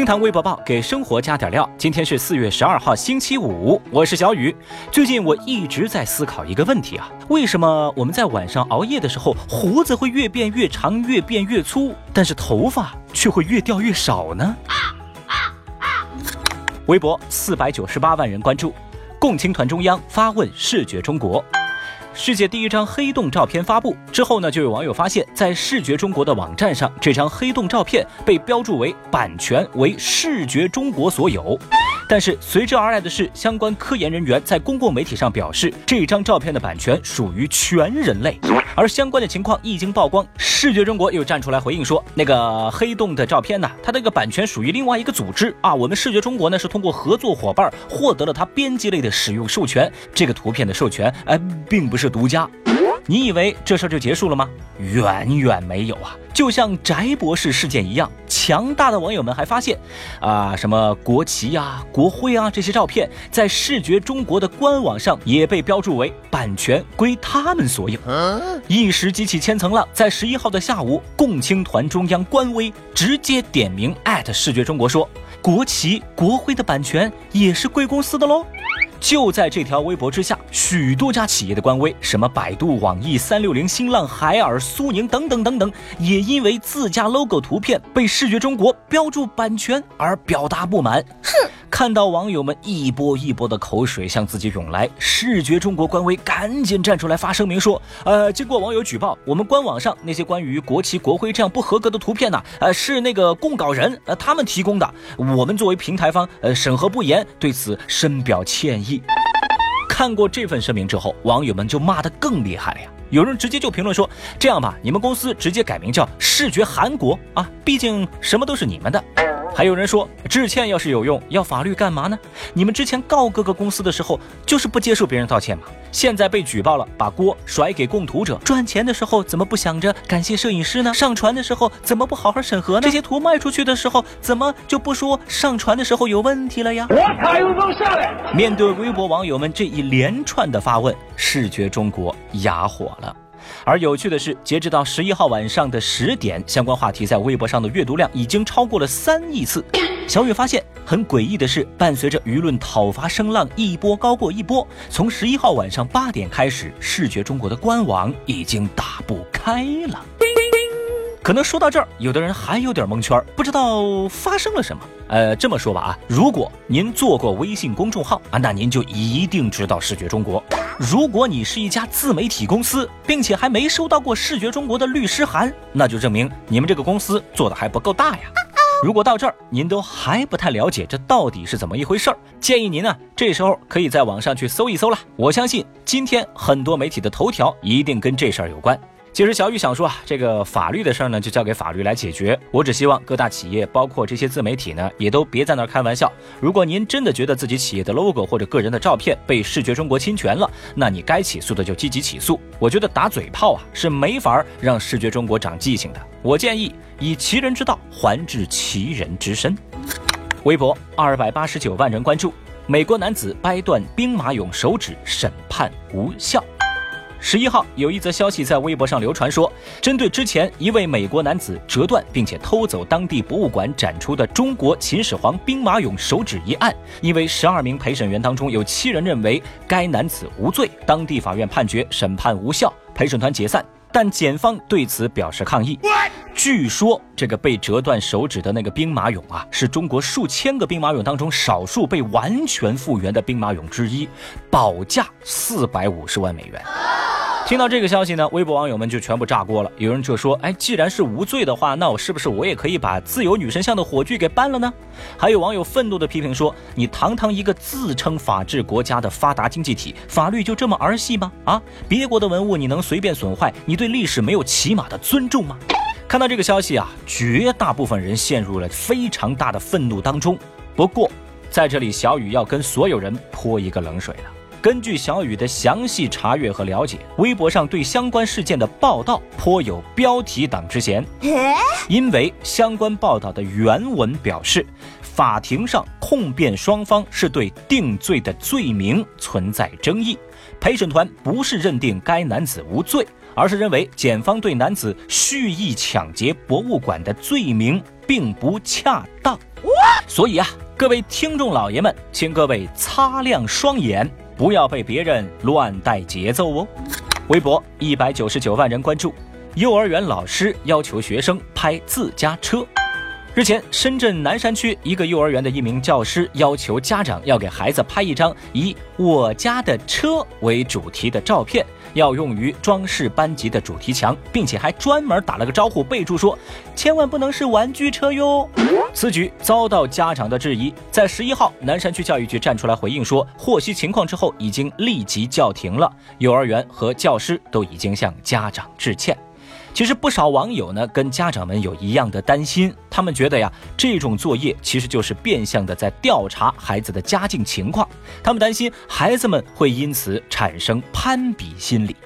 听谈微博报给生活加点料。今天是四月十二号，星期五，我是小雨。最近我一直在思考一个问题啊，为什么我们在晚上熬夜的时候，胡子会越变越长，越变越粗，但是头发却会越掉越少呢？微博四百九十八万人关注，共青团中央发问视觉中国。世界第一张黑洞照片发布之后呢，就有网友发现，在视觉中国的网站上，这张黑洞照片被标注为版权为视觉中国所有。但是随之而来的是，相关科研人员在公共媒体上表示，这张照片的版权属于全人类。而相关的情况一经曝光，视觉中国又站出来回应说，那个黑洞的照片呢，它这个版权属于另外一个组织啊。我们视觉中国呢是通过合作伙伴获得了它编辑类的使用授权，这个图片的授权哎，并不是独家。你以为这事儿就结束了吗？远远没有啊！就像翟博士事件一样，强大的网友们还发现，啊，什么国旗呀、国徽啊这些照片，在视觉中国的官网上也被标注为版权归他们所有，一时激起千层浪。在十一号的下午，共青团中央官微直接点名艾特视觉中国说，国旗、国徽的版权也是贵公司的喽。就在这条微博之下，许多家企业的官微，什么百度、网易、三六零、新浪、海尔、苏宁等等等等，也因为自家 logo 图片被视觉中国标注版权而表达不满。哼！看到网友们一波一波的口水向自己涌来，视觉中国官微赶紧站出来发声明说：呃，经过网友举报，我们官网上那些关于国旗、国徽这样不合格的图片呢，呃，是那个供稿人呃他们提供的，我们作为平台方，呃，审核不严，对此深表歉意。看过这份声明之后，网友们就骂得更厉害了呀！有人直接就评论说：“这样吧，你们公司直接改名叫视觉韩国啊，毕竟什么都是你们的。”还有人说，致歉要是有用，要法律干嘛呢？你们之前告各个公司的时候，就是不接受别人道歉嘛。现在被举报了，把锅甩给供图者。赚钱的时候怎么不想着感谢摄影师呢？上传的时候怎么不好好审核呢？这些图卖出去的时候，怎么就不说上传的时候有问题了呀？我卡又能下来。面对微博网友们这一连串的发问，视觉中国哑火了。而有趣的是，截止到十一号晚上的十点，相关话题在微博上的阅读量已经超过了三亿次。小雨发现，很诡异的是，伴随着舆论讨伐声浪一波高过一波，从十一号晚上八点开始，视觉中国的官网已经打不开了。可能说到这儿，有的人还有点蒙圈，不知道发生了什么。呃，这么说吧啊，如果您做过微信公众号啊，那您就一定知道视觉中国。如果你是一家自媒体公司，并且还没收到过视觉中国的律师函，那就证明你们这个公司做的还不够大呀。如果到这儿您都还不太了解这到底是怎么一回事儿，建议您呢这时候可以在网上去搜一搜了。我相信今天很多媒体的头条一定跟这事儿有关。其实小雨想说啊，这个法律的事儿呢，就交给法律来解决。我只希望各大企业，包括这些自媒体呢，也都别在那儿开玩笑。如果您真的觉得自己企业的 logo 或者个人的照片被视觉中国侵权了，那你该起诉的就积极起诉。我觉得打嘴炮啊是没法让视觉中国长记性的。我建议以其人之道还治其人之身。微博二百八十九万人关注，美国男子掰断兵马俑手指，审判无效。十一号，有一则消息在微博上流传，说针对之前一位美国男子折断并且偷走当地博物馆展出的中国秦始皇兵马俑手指一案，因为十二名陪审员当中有七人认为该男子无罪，当地法院判决审判无效，陪审团解散。但检方对此表示抗议。据说这个被折断手指的那个兵马俑啊，是中国数千个兵马俑当中少数被完全复原的兵马俑之一，保价四百五十万美元。听到这个消息呢，微博网友们就全部炸锅了。有人就说：“哎，既然是无罪的话，那我是不是我也可以把自由女神像的火炬给搬了呢？”还有网友愤怒的批评说：“你堂堂一个自称法治国家的发达经济体，法律就这么儿戏吗？啊，别国的文物你能随便损坏？你对历史没有起码的尊重吗？”看到这个消息啊，绝大部分人陷入了非常大的愤怒当中。不过，在这里，小雨要跟所有人泼一个冷水了。根据小雨的详细查阅和了解，微博上对相关事件的报道颇有标题党之嫌。因为相关报道的原文表示，法庭上控辩双方是对定罪的罪名存在争议，陪审团不是认定该男子无罪，而是认为检方对男子蓄意抢劫博物馆的罪名并不恰当。所以啊，各位听众老爷们，请各位擦亮双眼，不要被别人乱带节奏哦。微博一百九十九万人关注，幼儿园老师要求学生拍自家车。日前，深圳南山区一个幼儿园的一名教师要求家长要给孩子拍一张以“我家的车”为主题的照片，要用于装饰班级的主题墙，并且还专门打了个招呼，备注说：“千万不能是玩具车哟。”此举遭到家长的质疑。在十一号，南山区教育局站出来回应说，获悉情况之后，已经立即叫停了，幼儿园和教师都已经向家长致歉。其实不少网友呢跟家长们有一样的担心，他们觉得呀，这种作业其实就是变相的在调查孩子的家境情况，他们担心孩子们会因此产生攀比心理，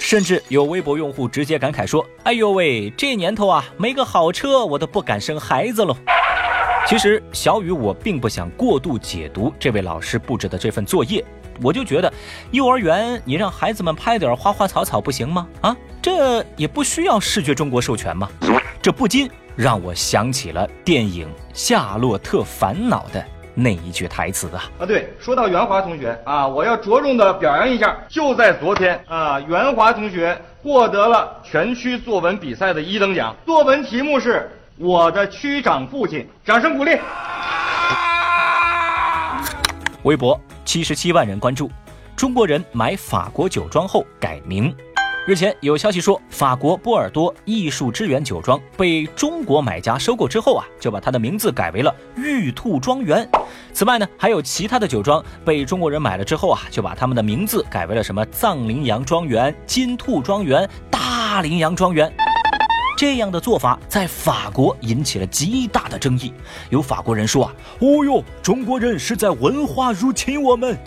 甚至有微博用户直接感慨说：“哎呦喂，这年头啊，没个好车我都不敢生孩子喽。”其实小雨我并不想过度解读这位老师布置的这份作业。我就觉得，幼儿园你让孩子们拍点花花草草不行吗？啊，这也不需要视觉中国授权吗？这不禁让我想起了电影《夏洛特烦恼》的那一句台词啊！啊，对，说到袁华同学啊，我要着重的表扬一下，就在昨天啊，袁华同学获得了全区作文比赛的一等奖，作文题目是我的区长父亲，掌声鼓励。微博。七十七万人关注，中国人买法国酒庄后改名。日前有消息说，法国波尔多艺术之源酒庄被中国买家收购之后啊，就把它的名字改为了玉兔庄园。此外呢，还有其他的酒庄被中国人买了之后啊，就把他们的名字改为了什么藏羚羊庄园、金兔庄园、大羚羊庄园。这样的做法在法国引起了极大的争议。有法国人说啊，哦哟，中国人是在文化入侵我们。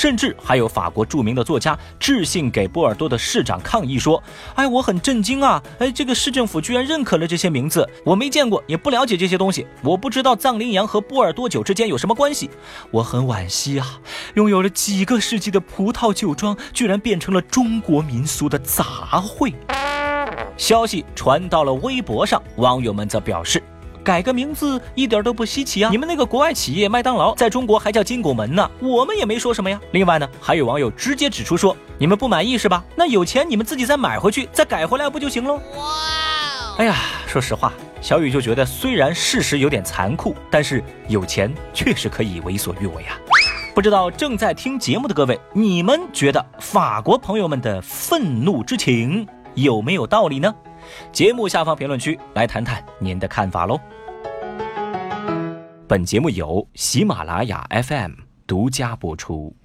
甚至还有法国著名的作家致信给波尔多的市长抗议说，哎，我很震惊啊，哎，这个市政府居然认可了这些名字，我没见过，也不了解这些东西，我不知道藏羚羊和波尔多酒之间有什么关系，我很惋惜啊，拥有了几个世纪的葡萄酒庄，居然变成了中国民俗的杂烩。消息传到了微博上，网友们则表示，改个名字一点都不稀奇啊！你们那个国外企业麦当劳在中国还叫金拱门呢，我们也没说什么呀。另外呢，还有网友直接指出说，你们不满意是吧？那有钱你们自己再买回去，再改回来不就行喽？哇！哎呀，说实话，小雨就觉得虽然事实有点残酷，但是有钱确实可以为所欲为啊。不知道正在听节目的各位，你们觉得法国朋友们的愤怒之情？有没有道理呢？节目下方评论区来谈谈您的看法喽。本节目由喜马拉雅 FM 独家播出。